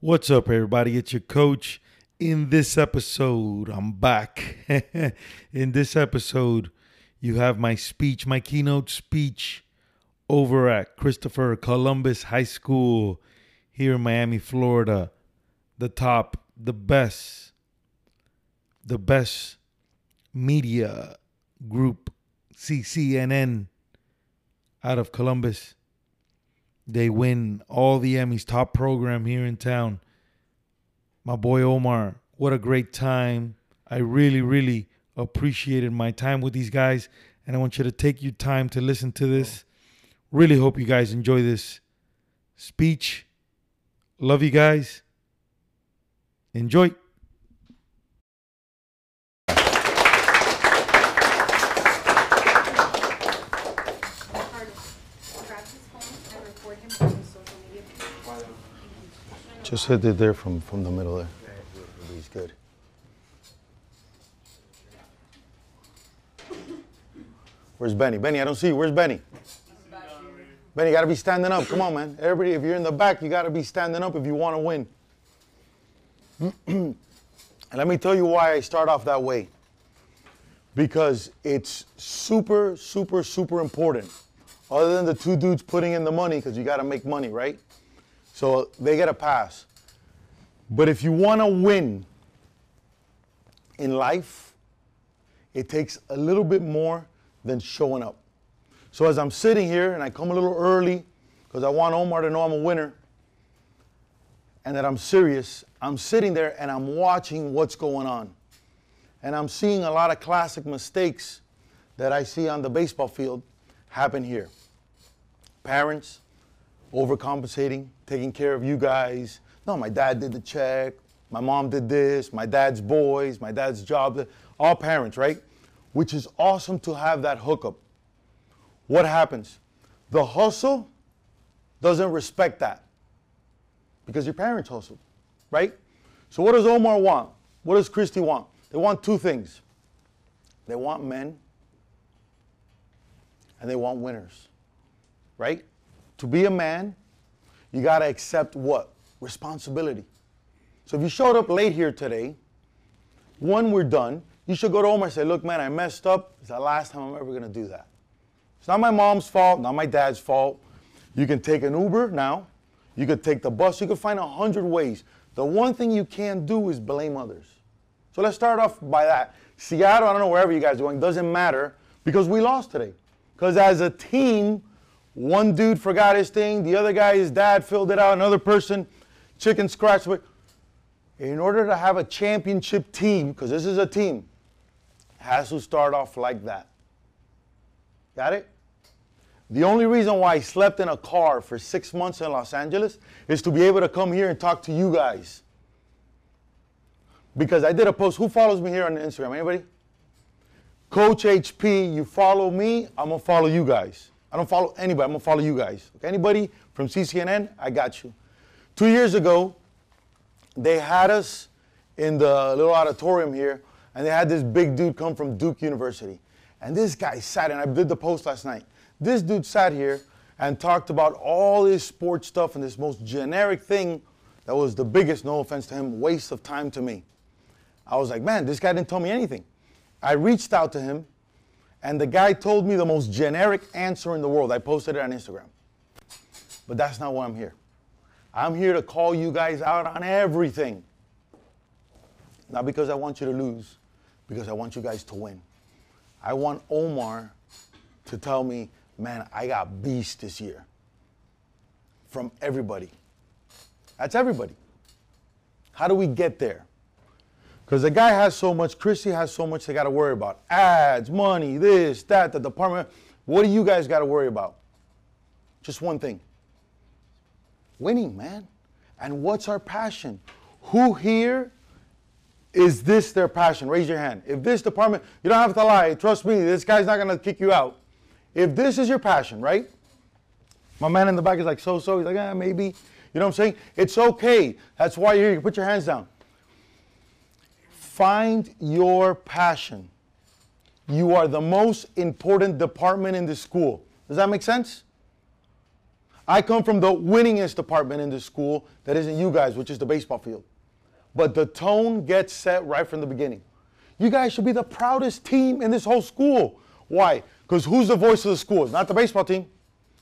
What's up, everybody? It's your coach. In this episode, I'm back. In this episode, you have my speech, my keynote speech over at Christopher Columbus High School here in Miami, Florida. The top, the best, the best media group, CCNN, out of Columbus. They win all the Emmys, top program here in town. My boy Omar, what a great time. I really, really appreciated my time with these guys, and I want you to take your time to listen to this. Really hope you guys enjoy this speech. Love you guys. Enjoy. Just hit it there from, from the middle there. He's good. Where's Benny? Benny, I don't see you. Where's Benny? Benny, you gotta be standing up. Come on, man. Everybody, if you're in the back, you gotta be standing up if you wanna win. and let me tell you why I start off that way. Because it's super, super, super important. Other than the two dudes putting in the money, because you gotta make money, right? So they get a pass. But if you wanna win in life, it takes a little bit more than showing up. So as I'm sitting here and I come a little early because I want Omar to know I'm a winner and that I'm serious, I'm sitting there and I'm watching what's going on. And I'm seeing a lot of classic mistakes that I see on the baseball field happen here. Parents overcompensating, taking care of you guys. No, my dad did the check, my mom did this, my dad's boys, my dad's job, all parents, right? Which is awesome to have that hookup what happens? The hustle doesn't respect that because your parents hustled, right? So, what does Omar want? What does Christy want? They want two things they want men and they want winners, right? To be a man, you got to accept what? Responsibility. So, if you showed up late here today, when we're done, you should go to Omar and say, Look, man, I messed up. It's the last time I'm ever going to do that. It's not my mom's fault, not my dad's fault. You can take an Uber now. You could take the bus. You could find a hundred ways. The one thing you can't do is blame others. So let's start off by that. Seattle, I don't know wherever you guys are going, doesn't matter because we lost today. Because as a team, one dude forgot his thing, the other guy, his dad filled it out, another person, chicken scratch. In order to have a championship team, because this is a team, has to start off like that. Got it? The only reason why I slept in a car for six months in Los Angeles is to be able to come here and talk to you guys. Because I did a post. Who follows me here on Instagram? Anybody? Coach HP, you follow me, I'm gonna follow you guys. I don't follow anybody, I'm gonna follow you guys. Anybody from CCNN, I got you. Two years ago, they had us in the little auditorium here, and they had this big dude come from Duke University. And this guy sat, and I did the post last night. This dude sat here and talked about all his sports stuff and this most generic thing that was the biggest, no offense to him, waste of time to me. I was like, man, this guy didn't tell me anything. I reached out to him, and the guy told me the most generic answer in the world. I posted it on Instagram. But that's not why I'm here. I'm here to call you guys out on everything. Not because I want you to lose, because I want you guys to win. I want Omar to tell me, man, I got beast this year from everybody. That's everybody. How do we get there? Because the guy has so much, Chrissy has so much they got to worry about. Ads, money, this, that, the department. What do you guys got to worry about? Just one thing winning, man. And what's our passion? Who here is this their passion? Raise your hand. If this department, you don't have to lie. Trust me, this guy's not going to kick you out. If this is your passion, right? My man in the back is like, so, so. He's like, ah, maybe. You know what I'm saying? It's okay. That's why you're here. You put your hands down. Find your passion. You are the most important department in the school. Does that make sense? I come from the winningest department in the school that isn't you guys, which is the baseball field. But the tone gets set right from the beginning. You guys should be the proudest team in this whole school. Why? Because who's the voice of the school? It's not the baseball team.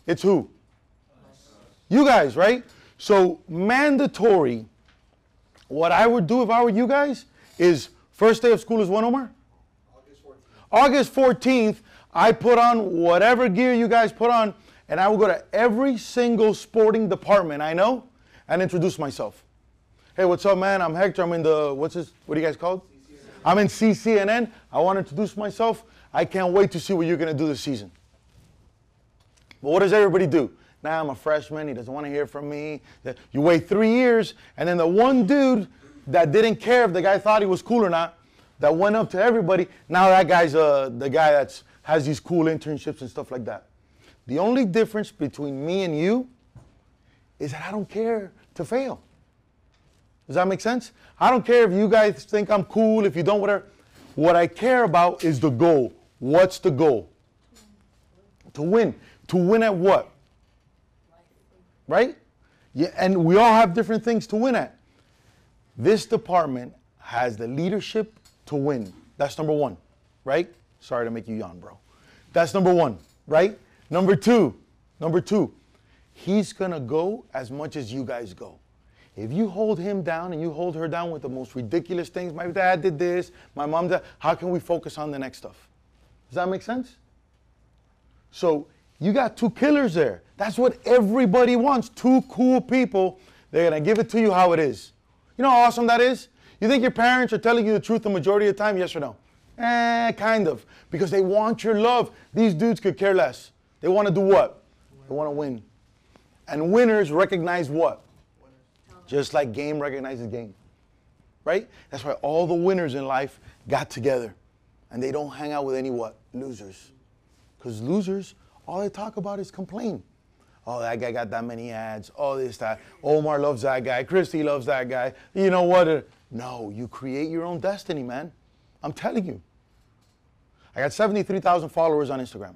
It's who? You guys, right? So mandatory. What I would do if I were you guys is first day of school is when, Omar? August 14th, August 14th, I put on whatever gear you guys put on, and I will go to every single sporting department I know and introduce myself. Hey, what's up, man? I'm Hector. I'm in the, what's this, what are you guys called? I'm in CCNN. I want to introduce myself. I can't wait to see what you're going to do this season. But what does everybody do? Now I'm a freshman. He doesn't want to hear from me. You wait three years, and then the one dude that didn't care if the guy thought he was cool or not, that went up to everybody. Now that guy's uh, the guy that has these cool internships and stuff like that. The only difference between me and you is that I don't care to fail. Does that make sense? I don't care if you guys think I'm cool, if you don't, whatever. What I care about is the goal. What's the goal? To win. To win at what? Right? Yeah, and we all have different things to win at. This department has the leadership to win. That's number one, right? Sorry to make you yawn, bro. That's number one, right? Number two, number two, he's gonna go as much as you guys go. If you hold him down and you hold her down with the most ridiculous things, my dad did this, my mom did, how can we focus on the next stuff? Does that make sense? So you got two killers there. That's what everybody wants. Two cool people. They're gonna give it to you how it is. You know how awesome that is? You think your parents are telling you the truth the majority of the time? Yes or no? Eh, kind of. Because they want your love. These dudes could care less. They want to do what? They want to win. And winners recognize what? Just like game recognizes game. Right? That's why all the winners in life got together. And they don't hang out with any what? Losers. Because losers, all they talk about is complain. Oh, that guy got that many ads. Oh, this, that. Omar loves that guy. Christy loves that guy. You know what? No, you create your own destiny, man. I'm telling you. I got 73,000 followers on Instagram.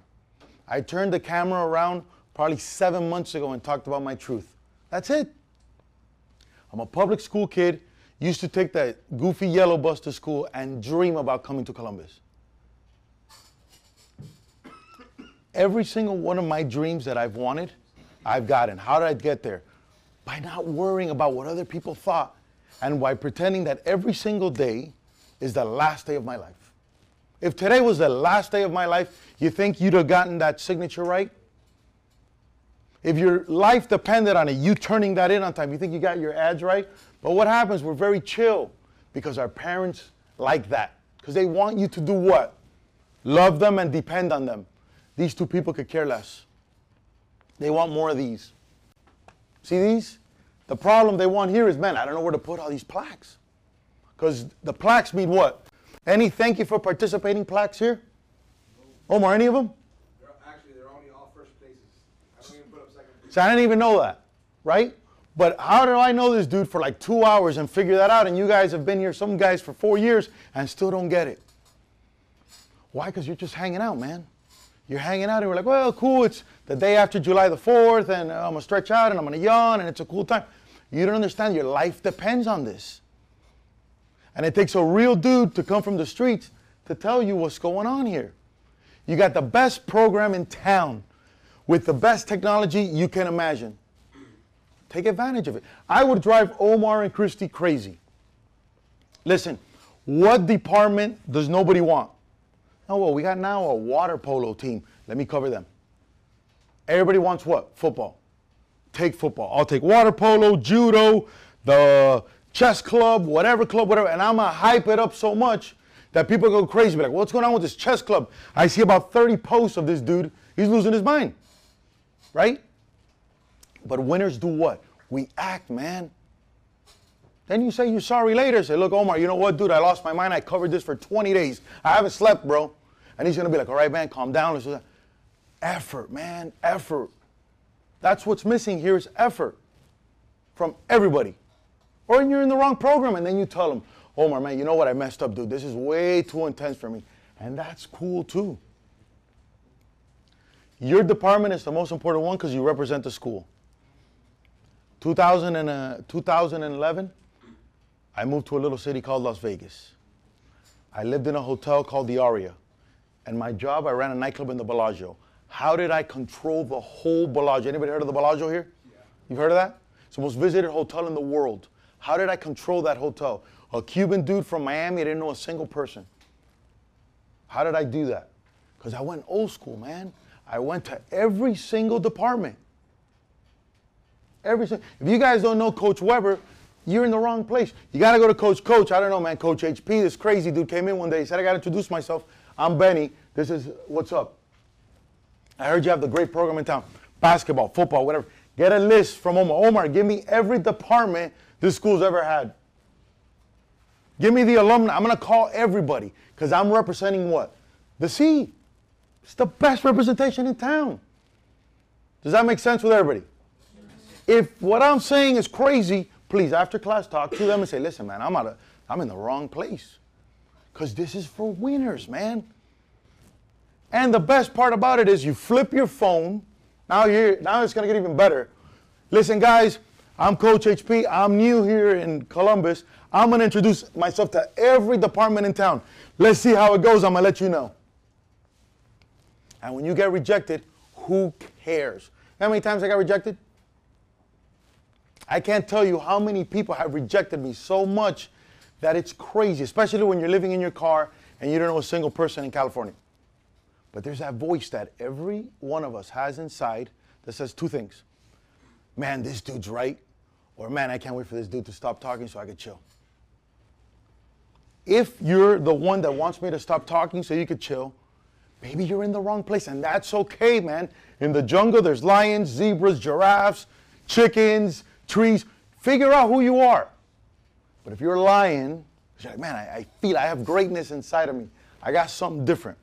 I turned the camera around probably seven months ago and talked about my truth. That's it. I'm a public school kid, used to take that goofy yellow bus to school and dream about coming to Columbus. Every single one of my dreams that I've wanted, I've gotten. How did I get there? By not worrying about what other people thought and by pretending that every single day is the last day of my life. If today was the last day of my life, you think you'd have gotten that signature right? If your life depended on it, you turning that in on time, you think you got your ads right? But what happens? We're very chill because our parents like that. Because they want you to do what? Love them and depend on them. These two people could care less. They want more of these. See these? The problem they want here is, man, I don't know where to put all these plaques. Because the plaques mean what? Any thank you for participating plaques here? Omar, any of them? They're, actually, they're only all first places. I don't even put up second place. So I didn't even know that, right? But how do I know this dude for like two hours and figure that out? And you guys have been here, some guys for four years, and still don't get it. Why? Because you're just hanging out, man. You're hanging out, and we're like, well, cool. It's the day after July the 4th, and I'm gonna stretch out, and I'm gonna yawn, and it's a cool time. You don't understand. Your life depends on this. And it takes a real dude to come from the streets to tell you what's going on here. You got the best program in town with the best technology you can imagine. Take advantage of it. I would drive Omar and Christy crazy. Listen, what department does nobody want? Oh, well, we got now a water polo team. Let me cover them. Everybody wants what? Football. Take football. I'll take water polo, judo, the chess club, whatever club, whatever, and I'm gonna hype it up so much that people go crazy. Be like, what's going on with this chess club? I see about 30 posts of this dude. He's losing his mind, right? But winners do what? We act, man. Then you say you're sorry later. Say, look, Omar, you know what, dude? I lost my mind. I covered this for 20 days. I haven't slept, bro. And he's gonna be like, all right, man, calm down. Effort, man, effort. That's what's missing here is effort from everybody. Or you're in the wrong program and then you tell them, Omar, man, you know what? I messed up, dude. This is way too intense for me. And that's cool too. Your department is the most important one because you represent the school. 2000 and, uh, 2011, I moved to a little city called Las Vegas. I lived in a hotel called the Aria. And my job, I ran a nightclub in the Bellagio. How did I control the whole Bellagio? Anybody heard of the Bellagio here? You've heard of that? It's the most visited hotel in the world. How did I control that hotel? A Cuban dude from Miami, I didn't know a single person. How did I do that? Because I went old school, man. I went to every single department. Every single. If you guys don't know Coach Weber, you're in the wrong place. You got to go to Coach Coach. I don't know, man. Coach HP, this crazy dude came in one day. He said, I got to introduce myself. I'm Benny. This is what's up. I heard you have the great program in town basketball, football, whatever. Get a list from Omar. Omar, give me every department this school's ever had. Give me the alumni. I'm going to call everybody because I'm representing what? The C. It's the best representation in town. Does that make sense with everybody? If what I'm saying is crazy, please, after class, talk to them and say, listen, man, I'm, out of, I'm in the wrong place. Because this is for winners, man. And the best part about it is you flip your phone. Now you're now it's gonna get even better. Listen, guys, I'm Coach HP. I'm new here in Columbus. I'm gonna introduce myself to every department in town. Let's see how it goes. I'm gonna let you know. And when you get rejected, who cares? How many times I got rejected? I can't tell you how many people have rejected me so much that it's crazy, especially when you're living in your car and you don't know a single person in California. But there's that voice that every one of us has inside that says two things Man, this dude's right, or man, I can't wait for this dude to stop talking so I can chill. If you're the one that wants me to stop talking so you could chill, maybe you're in the wrong place, and that's okay, man. In the jungle, there's lions, zebras, giraffes, chickens, trees. Figure out who you are. But if you're a lion, you're like, man, I, I feel I have greatness inside of me. I got something different.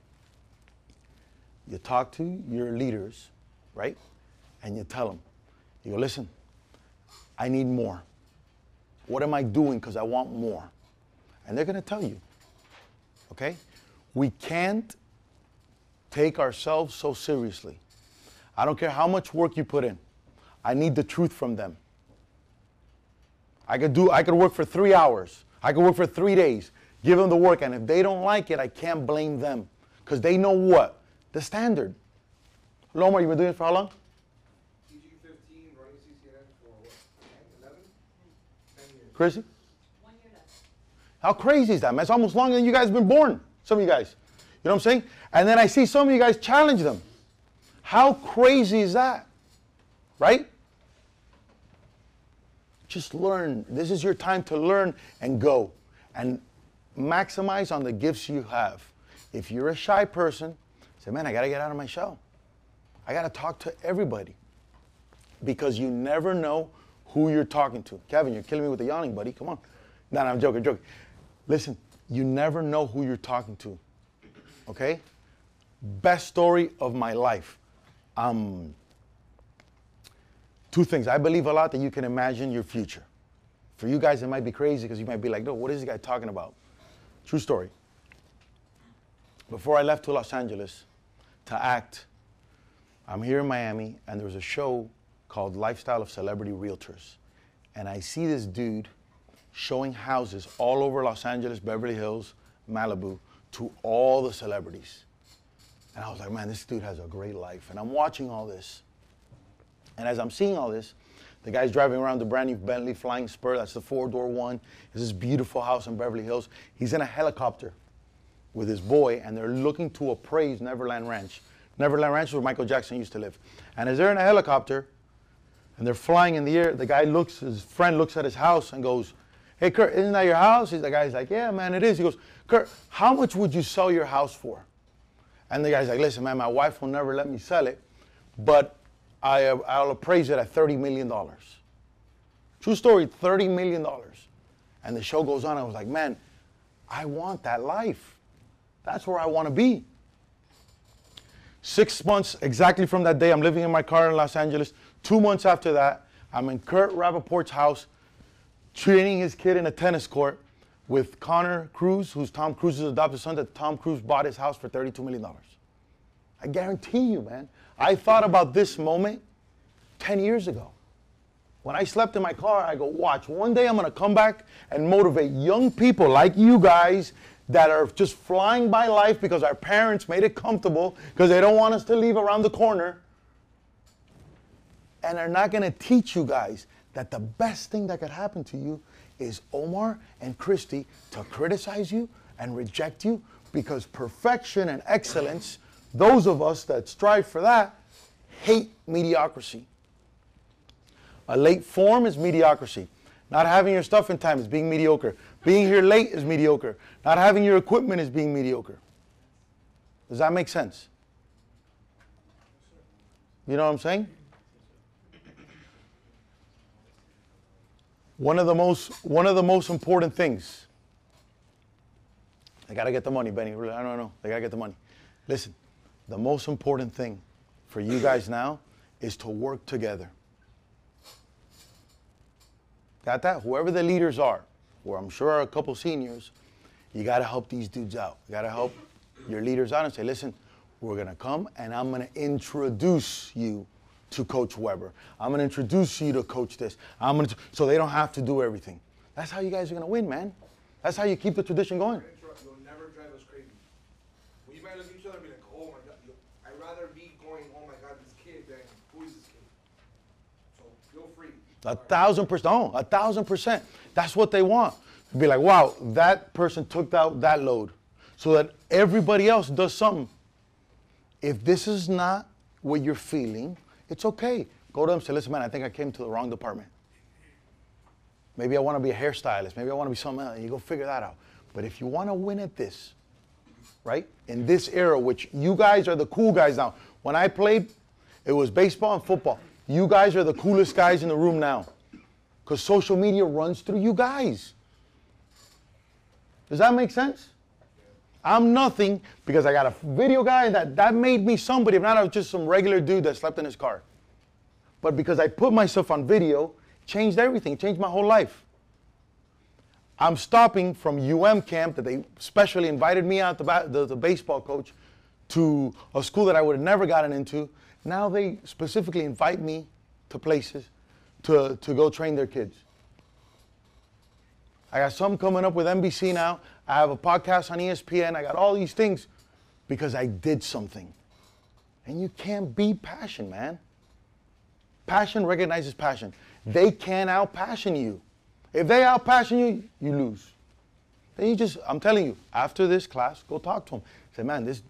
You talk to your leaders, right? And you tell them, you go, listen, I need more. What am I doing? Because I want more. And they're going to tell you, okay? We can't take ourselves so seriously. I don't care how much work you put in. I need the truth from them. I could do I could work for 3 hours. I could work for 3 days. Give them the work and if they don't like it, I can't blame them cuz they know what? The standard. Lomar, you've been doing it for how long? PG fifteen, running CCNN for what, 10, 11? 10 years. Chrissy? One year left. How crazy is that, man? It's almost longer than you guys have been born. Some of you guys. You know what I'm saying? And then I see some of you guys challenge them. How crazy is that? Right? Just learn. This is your time to learn and go and maximize on the gifts you have. If you're a shy person, say, man, I got to get out of my shell. I got to talk to everybody because you never know who you're talking to. Kevin, you're killing me with the yawning, buddy. Come on. No, no, I'm joking, joking. Listen, you never know who you're talking to. Okay? Best story of my life. Um, two things. I believe a lot that you can imagine your future. For you guys, it might be crazy because you might be like, no, what is this guy talking about? True story. Before I left to Los Angeles to act, I'm here in Miami, and there was a show called Lifestyle of Celebrity Realtors. And I see this dude showing houses all over Los Angeles, Beverly Hills, Malibu to all the celebrities. And I was like, man, this dude has a great life. And I'm watching all this. And as I'm seeing all this, the guy's driving around the brand new Bentley Flying Spur. That's the four door one. It's this beautiful house in Beverly Hills. He's in a helicopter with his boy, and they're looking to appraise Neverland Ranch. Neverland Ranch is where Michael Jackson used to live. And as they're in a helicopter and they're flying in the air, the guy looks, his friend looks at his house and goes, Hey, Kurt, isn't that your house? The guy's like, Yeah, man, it is. He goes, Kurt, how much would you sell your house for? And the guy's like, Listen, man, my wife will never let me sell it, but I, I'll appraise it at $30 million. True story, $30 million. And the show goes on. I was like, Man, I want that life. That's where I want to be. Six months exactly from that day, I'm living in my car in Los Angeles. Two months after that, I'm in Kurt Rappaport's house, training his kid in a tennis court with Connor Cruise, who's Tom Cruise's adopted son, that Tom Cruise bought his house for $32 million. I guarantee you, man. I thought about this moment 10 years ago. When I slept in my car, I go, watch, one day I'm gonna come back and motivate young people like you guys that are just flying by life because our parents made it comfortable because they don't want us to leave around the corner. And they're not gonna teach you guys that the best thing that could happen to you is Omar and Christy to criticize you and reject you because perfection and excellence, those of us that strive for that, hate mediocrity. A late form is mediocrity. Not having your stuff in time is being mediocre. Being here late is mediocre. Not having your equipment is being mediocre. Does that make sense? You know what I'm saying? One of the most one of the most important things. They gotta get the money, Benny. I don't know. They gotta get the money. Listen, the most important thing for you guys now is to work together. Got that? Whoever the leaders are, or I'm sure are a couple seniors, you got to help these dudes out. You got to help your leaders out and say, listen, we're going to come and I'm going to introduce you to Coach Weber. I'm going to introduce you to Coach this. I'm going to, so they don't have to do everything. That's how you guys are going to win, man. That's how you keep the tradition going. Interrupt, You'll never drive us crazy. We might look at each other and be like, oh my god, you- I'd rather be going, oh my god, this kid than who is this kid? So feel free. A thousand percent. No, a thousand percent. That's what they want. Be like, wow, that person took out that load. So that everybody else does something. If this is not what you're feeling, it's okay. Go to them and say, listen, man, I think I came to the wrong department. Maybe I want to be a hairstylist. Maybe I want to be something else. You go figure that out. But if you want to win at this, right? In this era, which you guys are the cool guys now. When I played, it was baseball and football. You guys are the coolest guys in the room now. Because social media runs through you guys. Does that make sense? I'm nothing because I got a video guy that that made me somebody. If not, I was just some regular dude that slept in his car. But because I put myself on video, changed everything, changed my whole life. I'm stopping from UM camp that they specially invited me out, the, the, the baseball coach, to a school that I would have never gotten into. Now they specifically invite me to places to, to go train their kids. I got some coming up with NBC now. I have a podcast on ESPN. I got all these things because I did something. And you can't beat passion, man. Passion recognizes passion. They can't outpassion you. If they outpassion you, you lose. Then you just, I'm telling you, after this class, go talk to them. Say, man, this,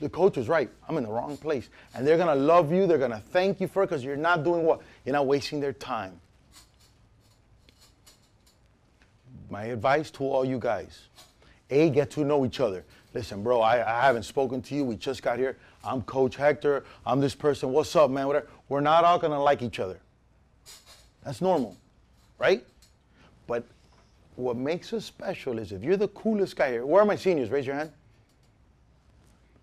the coach was right. I'm in the wrong place. And they're gonna love you. They're gonna thank you for it because you're not doing what? You're not wasting their time. My advice to all you guys A, get to know each other. Listen, bro, I, I haven't spoken to you. We just got here. I'm Coach Hector. I'm this person. What's up, man? Whatever. We're not all gonna like each other. That's normal, right? But what makes us special is if you're the coolest guy here. Where are my seniors? Raise your hand.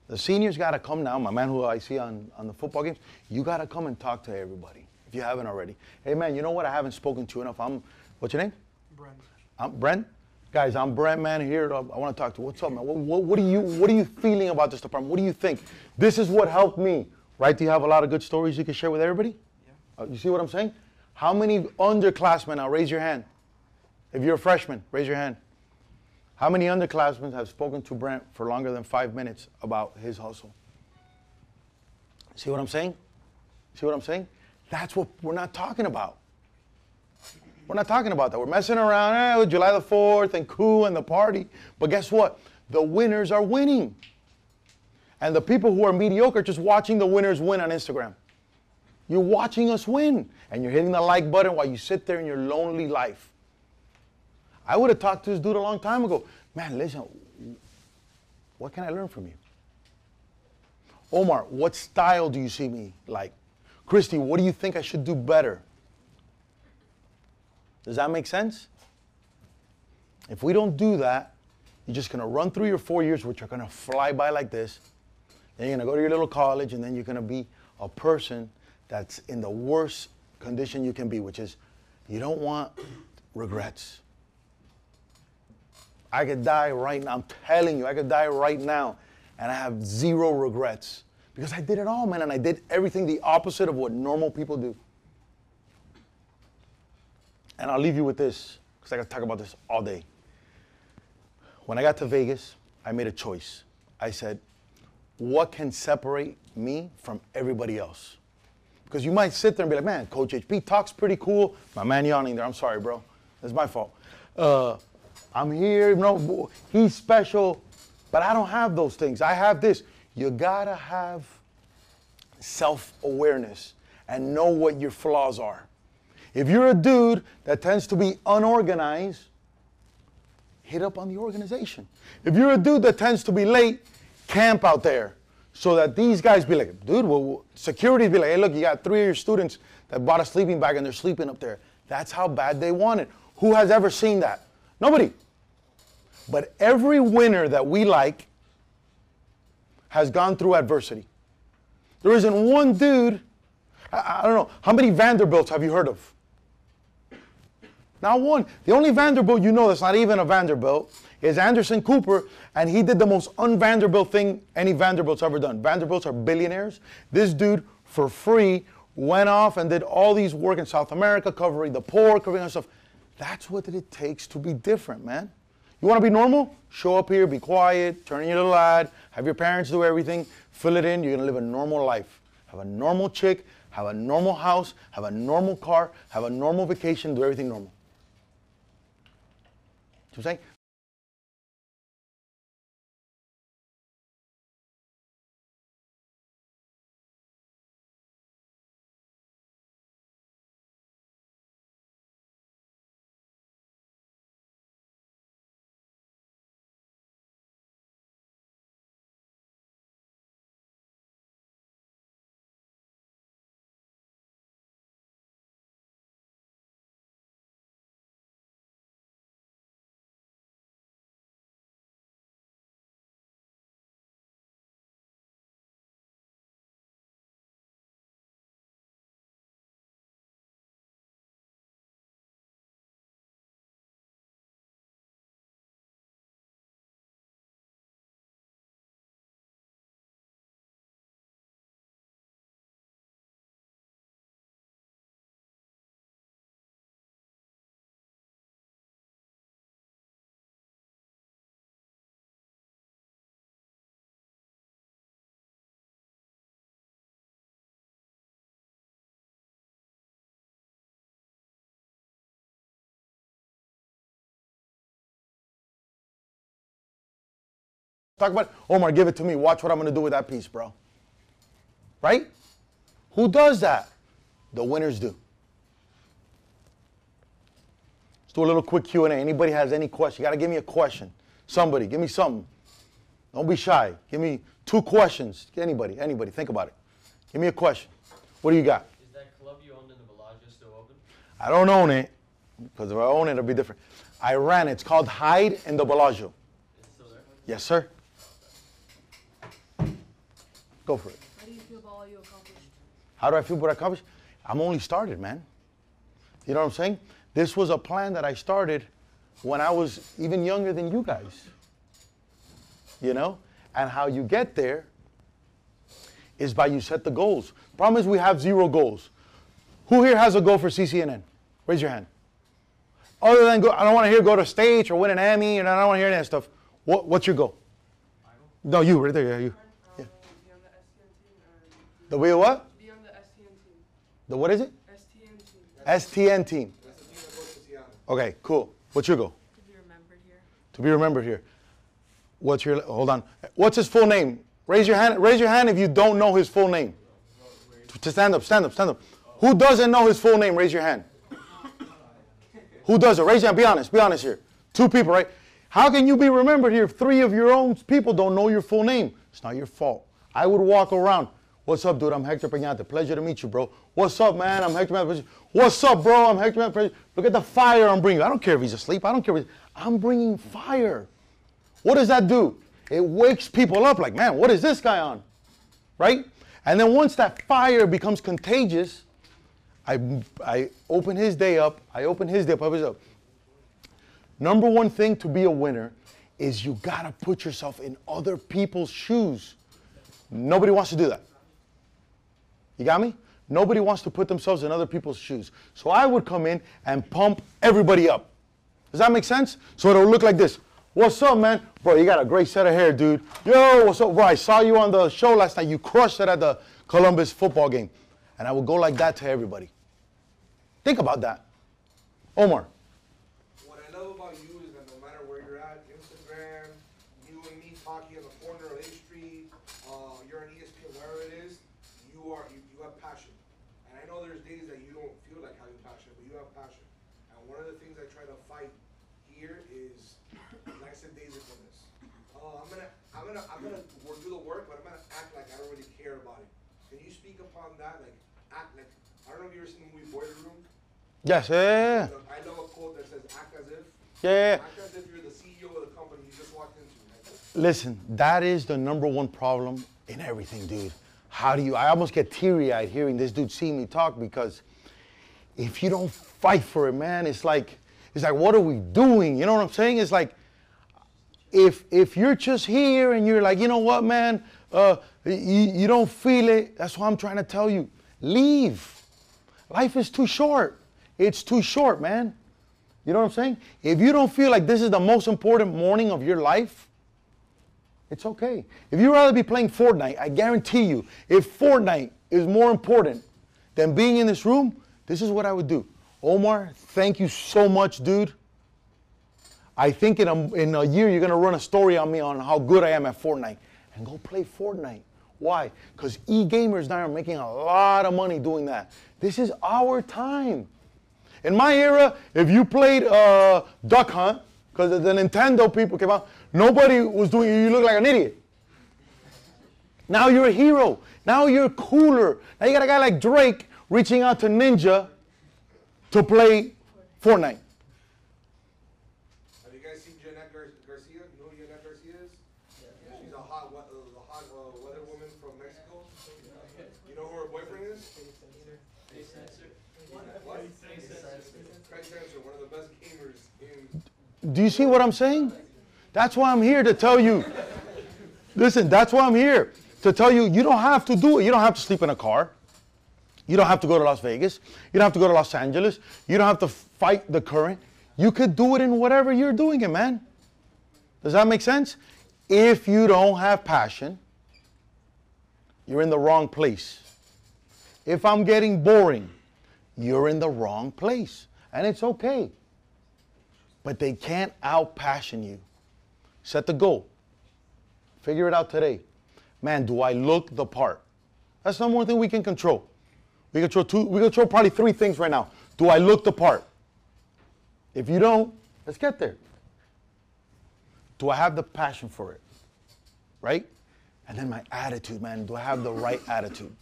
The seniors got to come now. My man who I see on, on the football games, you got to come and talk to everybody if you haven't already. Hey, man, you know what? I haven't spoken to you enough. I'm, what's your name? Brent. I'm Brent. Guys, I'm Brent, man. Here, I want to talk to you. What's up, man? What, what, what, are you, what are you feeling about this department? What do you think? This is what helped me, right? Do you have a lot of good stories you can share with everybody? Yeah. Uh, you see what I'm saying? How many underclassmen now? Raise your hand. If you're a freshman, raise your hand. How many underclassmen have spoken to Brent for longer than five minutes about his hustle? See what I'm saying? See what I'm saying? That's what we're not talking about. We're not talking about that. We're messing around eh, with July the 4th and coup and the party. But guess what? The winners are winning. And the people who are mediocre just watching the winners win on Instagram. You're watching us win. And you're hitting the like button while you sit there in your lonely life. I would have talked to this dude a long time ago. Man, listen, what can I learn from you? Omar, what style do you see me like? Christy, what do you think I should do better? Does that make sense? If we don't do that, you're just gonna run through your four years, which are gonna fly by like this. Then you're gonna go to your little college, and then you're gonna be a person that's in the worst condition you can be, which is you don't want regrets. I could die right now. I'm telling you, I could die right now, and I have zero regrets because I did it all, man, and I did everything the opposite of what normal people do. And I'll leave you with this because I got to talk about this all day. When I got to Vegas, I made a choice. I said, what can separate me from everybody else? Because you might sit there and be like, man, Coach HP talks pretty cool. My man yawning there. I'm sorry, bro. That's my fault. Uh, I'm here, know, he's special, but I don't have those things. I have this. You gotta have self awareness and know what your flaws are. If you're a dude that tends to be unorganized, hit up on the organization. If you're a dude that tends to be late, camp out there so that these guys be like, dude, well, security be like, hey, look, you got three of your students that bought a sleeping bag and they're sleeping up there. That's how bad they want it. Who has ever seen that? Nobody. But every winner that we like has gone through adversity. There isn't one dude, I, I don't know, how many Vanderbilts have you heard of? Not one. The only Vanderbilt you know that's not even a Vanderbilt is Anderson Cooper, and he did the most un-Vanderbilt thing any Vanderbilt's ever done. Vanderbilts are billionaires. This dude, for free, went off and did all these work in South America, covering the poor, covering stuff. That's what it takes to be different, man. You want to be normal? Show up here, be quiet, turn in your little ad, have your parents do everything, fill it in. You're going to live a normal life. Have a normal chick, have a normal house, have a normal car, have a normal vacation, do everything normal. Know what I'm saying? Talk about, Omar, give it to me. Watch what I'm going to do with that piece, bro. Right? Who does that? The winners do. Let's do a little quick Q&A. Anybody has any question? You got to give me a question. Somebody, give me something. Don't be shy. Give me two questions. Anybody, anybody, think about it. Give me a question. What do you got? Is that club you owned in the Bellagio still open? I don't own it, because if I own it, it'll be different. I ran it. It's called Hyde in the Bellagio. It's still there? Yes, sir. Go for it. How do you feel about all you accomplished? How do I feel about accomplished? I'm only started, man. You know what I'm saying? This was a plan that I started when I was even younger than you guys. You know? And how you get there is by you set the goals. Problem is we have zero goals. Who here has a goal for CCNN? Raise your hand. Other than go, I don't want to hear go to stage or win an Emmy, and I don't want to hear any of that stuff. What, what's your goal? No, you right there. Yeah, you. The way what? be on the STN team. The what is it? STN team. STN team. That's the team that goes to Seattle. Okay, cool. What's your goal? To be remembered here. To be remembered here. What's your hold on? What's his full name? Raise your hand. Raise your hand if you don't know his full name. To stand up, stand up, stand up. Who doesn't know his full name? Raise your hand. Who does it? Raise your hand. Be honest. Be honest here. Two people, right? How can you be remembered here if three of your own people don't know your full name? It's not your fault. I would walk around. What's up, dude? I'm Hector Peñate. Pleasure to meet you, bro. What's up, man? I'm Hector Peñate. What's up, bro? I'm Hector Peñate. Look at the fire I'm bringing. I don't care if he's asleep. I don't care. If I'm bringing fire. What does that do? It wakes people up like, man, what is this guy on? Right? And then once that fire becomes contagious, I, I open his day up. I open his day up. His up. Number one thing to be a winner is you gotta put yourself in other people's shoes. Nobody wants to do that. You got me? Nobody wants to put themselves in other people's shoes. So I would come in and pump everybody up. Does that make sense? So it'll look like this. What's up, man? Bro, you got a great set of hair, dude. Yo, what's up? Bro, I saw you on the show last night. You crushed it at the Columbus football game. And I would go like that to everybody. Think about that. Omar. What I love about you is that no matter where you're at, Instagram, you and me talking on the corner of A Street, uh, you're on ESPN, wherever it is, you are you, you have passion. And I know there's days that you don't feel like having passion, but you have passion. And one of the things I try to fight here is lackadaisicalness. Oh, I'm gonna I'm gonna work, do the work, but I'm gonna act like I don't really care about it. Can you speak upon that? Like act like I don't know if you ever seen the movie Boiler Room. Yes, yeah, yeah, I love a quote that says, "Act as if." yeah. Act as if you're the CEO of the company you just walked into. Listen, that is the number one problem in everything, dude. How do you? I almost get teary eyed hearing this dude see me talk because if you don't fight for it, man, it's like, it's like, what are we doing? You know what I'm saying? It's like, if if you're just here and you're like, you know what, man, uh, you, you don't feel it. That's what I'm trying to tell you. Leave. Life is too short. It's too short, man. You know what I'm saying? If you don't feel like this is the most important morning of your life, it's okay. If you'd rather be playing Fortnite, I guarantee you, if Fortnite is more important than being in this room, this is what I would do. Omar, thank you so much, dude. I think in a, in a year you're gonna run a story on me on how good I am at Fortnite. And go play Fortnite. Why? Because e-gamers now are making a lot of money doing that. This is our time. In my era, if you played uh, Duck Hunt, because the Nintendo people came out, nobody was doing You look like an idiot. Now you're a hero. Now you're cooler. Now you got a guy like Drake reaching out to Ninja to play Fortnite. have you guys seen Jeanette Gar- Garcia? You know who Jeanette Garcia is? She's a hot, we- uh, a hot uh, weather woman from Mexico. You know who her boyfriend is? What? Craig Spencer, one of the best gamers in. Do you see what I'm saying? That's why I'm here to tell you. Listen, that's why I'm here to tell you you don't have to do it. You don't have to sleep in a car. You don't have to go to Las Vegas. You don't have to go to Los Angeles. You don't have to fight the current. You could do it in whatever you're doing it, man. Does that make sense? If you don't have passion, you're in the wrong place. If I'm getting boring, you're in the wrong place. And it's okay. But they can't outpassion you. Set the goal. Figure it out today. Man, do I look the part? That's number one thing we can control. We control two, we control probably three things right now. Do I look the part? If you don't, let's get there. Do I have the passion for it? Right? And then my attitude, man. Do I have the right attitude?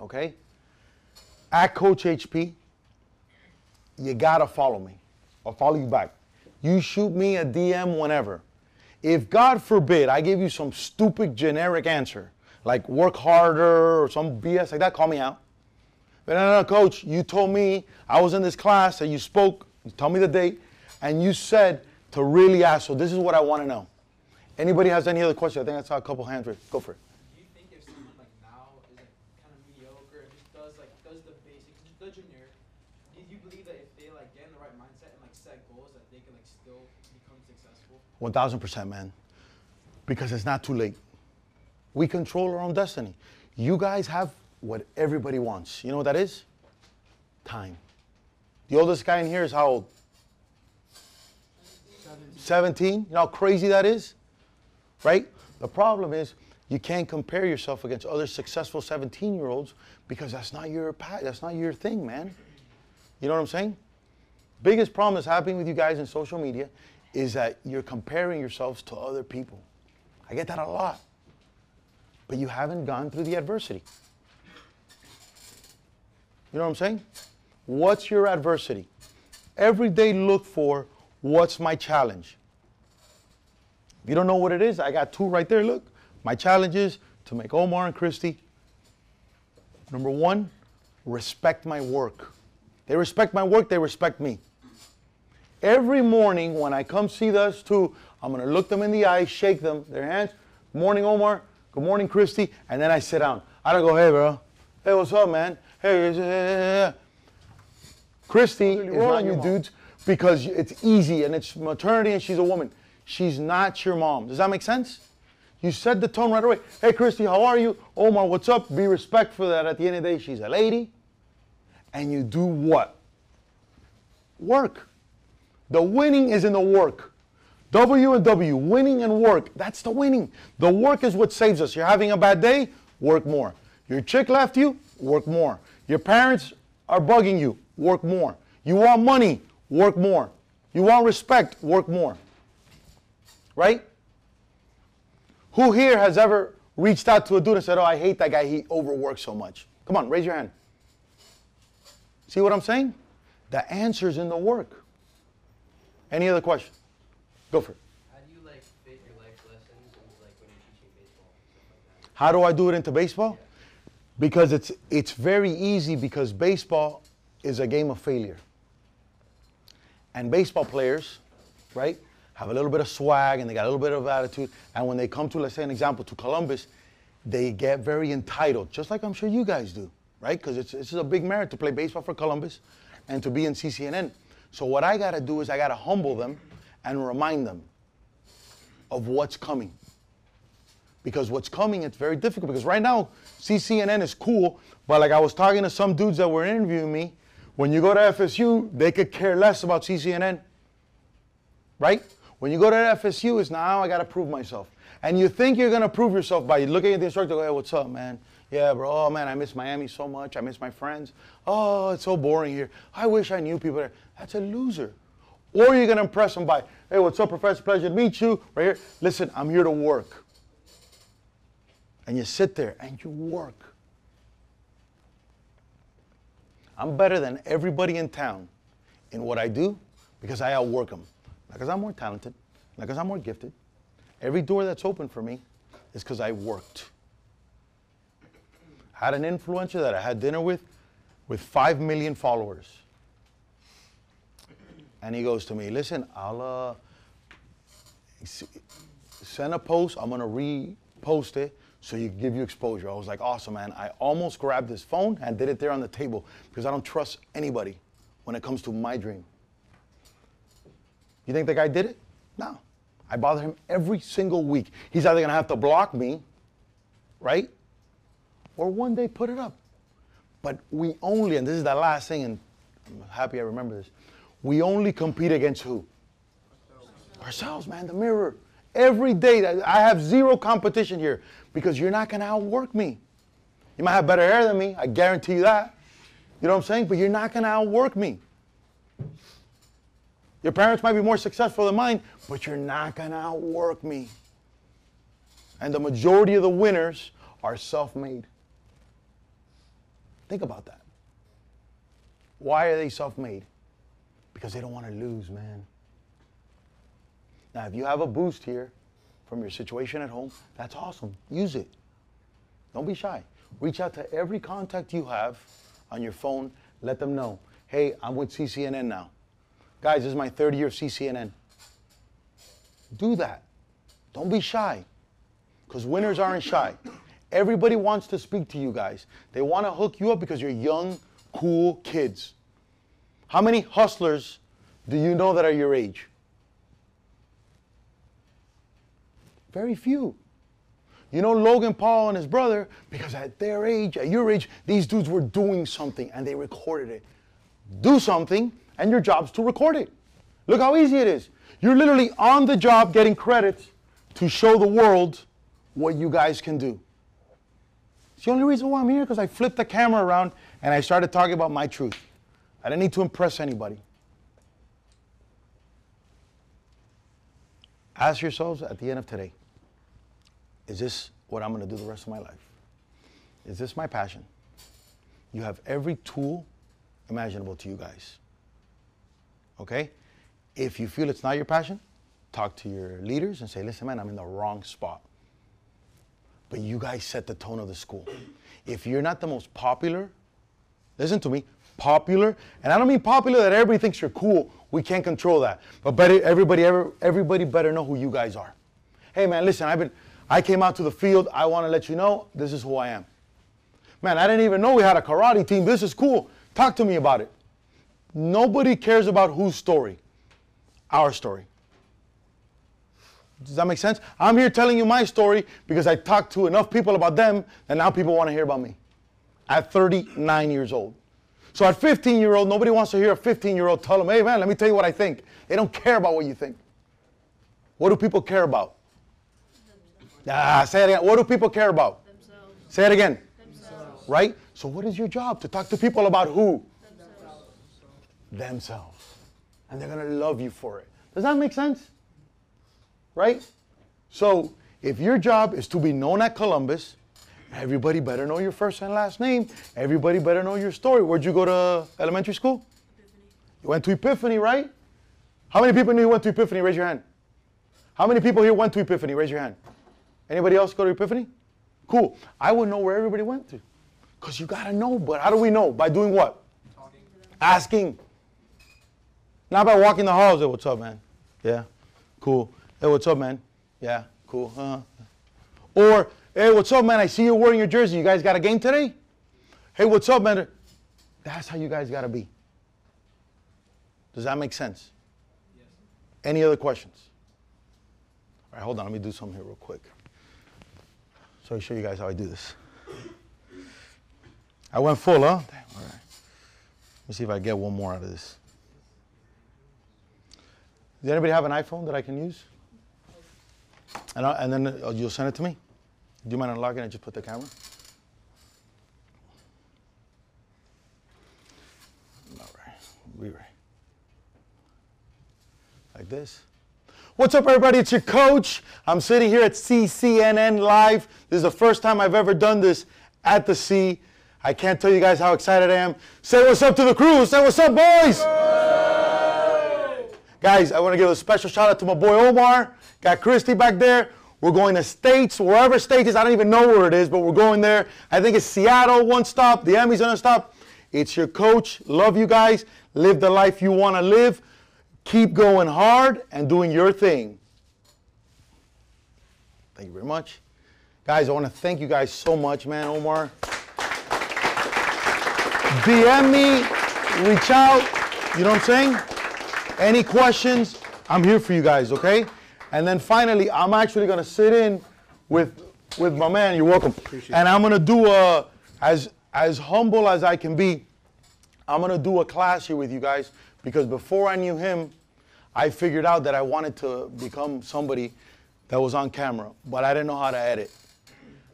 Okay? At Coach HP, you gotta follow me. I'll follow you back. You shoot me a DM whenever. If God forbid I give you some stupid generic answer, like work harder or some BS like that, call me out. But no, no, coach, you told me I was in this class and you spoke, you tell me the date, and you said to really ask. So this is what I want to know. Anybody has any other questions? I think I saw a couple hands raised. Go for it. Do you think if someone like now is kind of mediocre just does like does the basics, generic, do you believe that if they like get in the right mindset and like set goals that they can like still become successful? 1000%, man. Because it's not too late. We control our own destiny. You guys have what everybody wants. You know what that is? Time. The oldest guy in here is how old? 17. You know how crazy that is? Right? The problem is you can't compare yourself against other successful 17 year olds because that's not your that's not your thing, man. You know what I'm saying? Biggest problem that's happening with you guys in social media is that you're comparing yourselves to other people. I get that a lot. But you haven't gone through the adversity. You know what I'm saying? What's your adversity? Every day look for what's my challenge. If you don't know what it is, I got two right there. Look, my challenge is to make Omar and Christy. Number one, respect my work. They respect my work, they respect me. Every morning when I come see those two, I'm gonna look them in the eye, shake them, their hands. Morning, Omar. Good morning, Christy. And then I sit down. I don't go, hey, bro. Hey, what's up, man? Hey, yeah, yeah, yeah. Christy is not your dudes because it's easy and it's maternity and she's a woman. She's not your mom. Does that make sense? You set the tone right away. Hey, Christy, how are you? Omar, what's up? Be respectful that at the end of the day, she's a lady. And you do what? Work. The winning is in the work. W and W, winning and work. That's the winning. The work is what saves us. You're having a bad day, work more. Your chick left you, work more. Your parents are bugging you, work more. You want money, work more. You want respect, work more. Right? Who here has ever reached out to a dude and said, Oh, I hate that guy, he overworks so much? Come on, raise your hand. See what I'm saying? The answer's in the work. Any other question? Go for it. How do you like fit your life lessons into like when you're teaching baseball like? How do I do it into baseball? Because it's it's very easy because baseball is a game of failure. And baseball players, right, have a little bit of swag and they got a little bit of attitude. And when they come to, let's say an example, to Columbus, they get very entitled, just like I'm sure you guys do, right? Because it's it's a big merit to play baseball for Columbus and to be in CCNN. So what I gotta do is I gotta humble them and remind them of what's coming. Because what's coming it's very difficult because right now ccnn is cool but like i was talking to some dudes that were interviewing me when you go to fsu they could care less about ccnn right? When you go to fsu it's now i gotta prove myself. And you think you're gonna prove yourself by looking at the instructor go, hey what's up man yeah bro. Oh man i miss miami so much. I miss my friends. Oh it's so boring here. I wish i knew people there. That's a loser. Or you're gonna impress them by hey what's up professor? Pleasure to meet you. Right here. Listen i'm here to work. And you sit there and you work. I'm better than everybody in town in what I do because I outwork them. Not because I'm more talented, not because I'm more gifted. Every door that's open for me is because I worked. Had an influencer that I had dinner with with 5 million followers. And he goes to me, listen, I'll uh, send a post. I'm gonna repost it so you give you exposure. I was like, awesome, man. I almost grabbed his phone and did it there on the table because I don't trust anybody when it comes to my dream. You think the guy did it? No. I bother him every single week. He's either gonna have to block me, right? Or one day put it up. But we only, and this is the last thing, and I'm happy I remember this. We only compete against who? Ourselves, man, the mirror. Every day, I have zero competition here because you're not gonna outwork me. You might have better hair than me, I guarantee you that. You know what I'm saying? But you're not gonna outwork me. Your parents might be more successful than mine, but you're not gonna outwork me. And the majority of the winners are self made. Think about that. Why are they self made? Because they don't wanna lose, man. Now, if you have a boost here from your situation at home, that's awesome. Use it. Don't be shy. Reach out to every contact you have on your phone. Let them know, hey, I'm with CCNN now. Guys, this is my third year of CCNN. Do that. Don't be shy. Because winners aren't shy. Everybody wants to speak to you guys. They want to hook you up because you're young, cool kids. How many hustlers do you know that are your age? Very few. You know Logan Paul and his brother, because at their age, at your age, these dudes were doing something and they recorded it. Do something, and your job's to record it. Look how easy it is. You're literally on the job getting credits to show the world what you guys can do. The only reason why I'm here because I flipped the camera around and I started talking about my truth. I didn't need to impress anybody. Ask yourselves at the end of today is this what I'm going to do the rest of my life? Is this my passion? You have every tool imaginable to you guys. Okay? If you feel it's not your passion, talk to your leaders and say, listen, man, I'm in the wrong spot. But you guys set the tone of the school. If you're not the most popular, listen to me, popular, and I don't mean popular that everybody thinks you're cool. We can't control that. But better, everybody, ever, everybody better know who you guys are. Hey man, listen, I've been, I came out to the field. I want to let you know this is who I am. Man, I didn't even know we had a karate team. This is cool. Talk to me about it. Nobody cares about whose story. Our story. Does that make sense? I'm here telling you my story because I talked to enough people about them and now people want to hear about me. At 39 years old. So at 15 year old, nobody wants to hear a 15 year old tell them, hey man, let me tell you what I think. They don't care about what you think. What do people care about? Ah, say it again. What do people care about? Themselves. Say it again. Right? So what is your job? To talk to people about who? Themselves. And they're going to love you for it. Does that make sense? Right? So if your job is to be known at Columbus, everybody better know your first and last name. Everybody better know your story. Where'd you go to elementary school? Epiphany. You went to Epiphany, right? How many people knew you went to Epiphany? Raise your hand. How many people here went to Epiphany? Raise your hand. Anybody else go to Epiphany? Cool. I would know where everybody went to. Because you got to know. But how do we know? By doing what? Talking. Asking. Not by walking the halls. What's up, man? Yeah. Cool. Hey, what's up, man? Yeah. Cool. Uh-huh. Or, hey, what's up, man? I see you wearing your jersey. You guys got a game today? Hey, what's up, man? That's how you guys got to be. Does that make sense? Yes. Any other questions? All right, hold on. Let me do something here real quick. So I show you guys how I do this. I went full, huh? Damn, all right. Let me see if I get one more out of this. Does anybody have an iPhone that I can use? And, I, and then uh, you'll send it to me? Do you mind unlocking it and just put the camera? All right. We right. Like this. What's up, everybody? It's your coach. I'm sitting here at CCNN Live. This is the first time I've ever done this at the C. I can't tell you guys how excited I am. Say what's up to the crew. Say what's up, boys. Guys, I want to give a special shout out to my boy Omar. Got Christy back there. We're going to States, wherever States is. I don't even know where it is, but we're going there. I think it's Seattle, one stop. The Emmy's gonna stop. It's your coach. Love you guys. Live the life you want to live. Keep going hard and doing your thing. Thank you very much. Guys, I want to thank you guys so much, man, Omar. DM me, reach out. You know what I'm saying? Any questions? I'm here for you guys, okay? And then finally, I'm actually gonna sit in with with my man. You're welcome. and I'm gonna do a as as humble as I can be. I'm gonna do a class here with you guys because before I knew him, I figured out that I wanted to become somebody that was on camera, but I didn't know how to edit.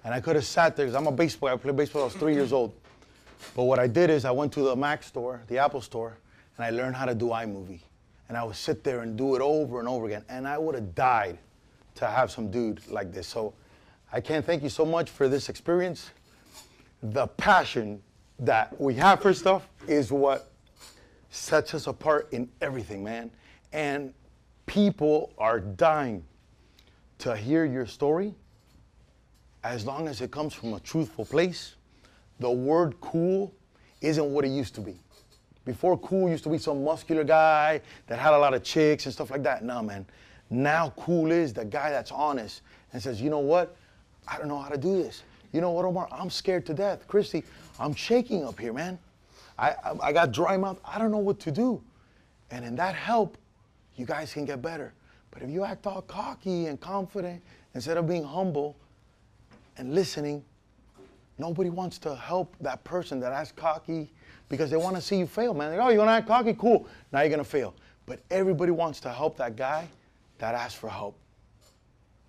And I could have sat there because I'm a baseball. I played baseball. when I was three years old. But what I did is I went to the Mac store, the Apple store, and I learned how to do iMovie. And I would sit there and do it over and over again. And I would have died to have some dude like this. So I can't thank you so much for this experience. The passion that we have for stuff is what sets us apart in everything, man. And people are dying to hear your story as long as it comes from a truthful place. The word cool isn't what it used to be. Before cool used to be some muscular guy that had a lot of chicks and stuff like that. No, man. Now cool is the guy that's honest and says, you know what? I don't know how to do this. You know what, Omar? I'm scared to death. Christy, I'm shaking up here, man. I, I, I got dry mouth. I don't know what to do. And in that help, you guys can get better. But if you act all cocky and confident instead of being humble and listening, nobody wants to help that person that acts cocky because they want to see you fail, man. Like, oh, you want to act cocky? Cool. Now you're going to fail. But everybody wants to help that guy that asks for help.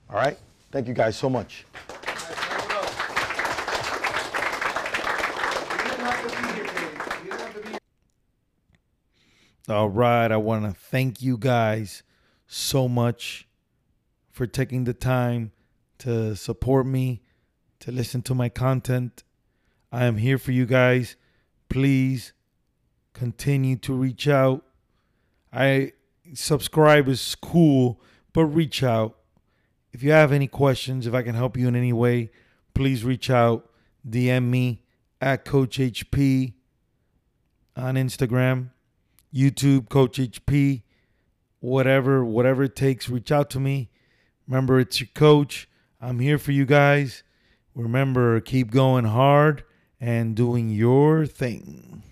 All right? Thank you guys so much. All right. I want to thank you guys so much for taking the time to support me, to listen to my content. I am here for you guys. Please continue to reach out. I subscribe is cool, but reach out. If you have any questions, if I can help you in any way, please reach out. DM me at Coach HP on Instagram, YouTube, Coach HP, whatever, whatever it takes, reach out to me. Remember, it's your coach. I'm here for you guys. Remember, keep going hard and doing your thing.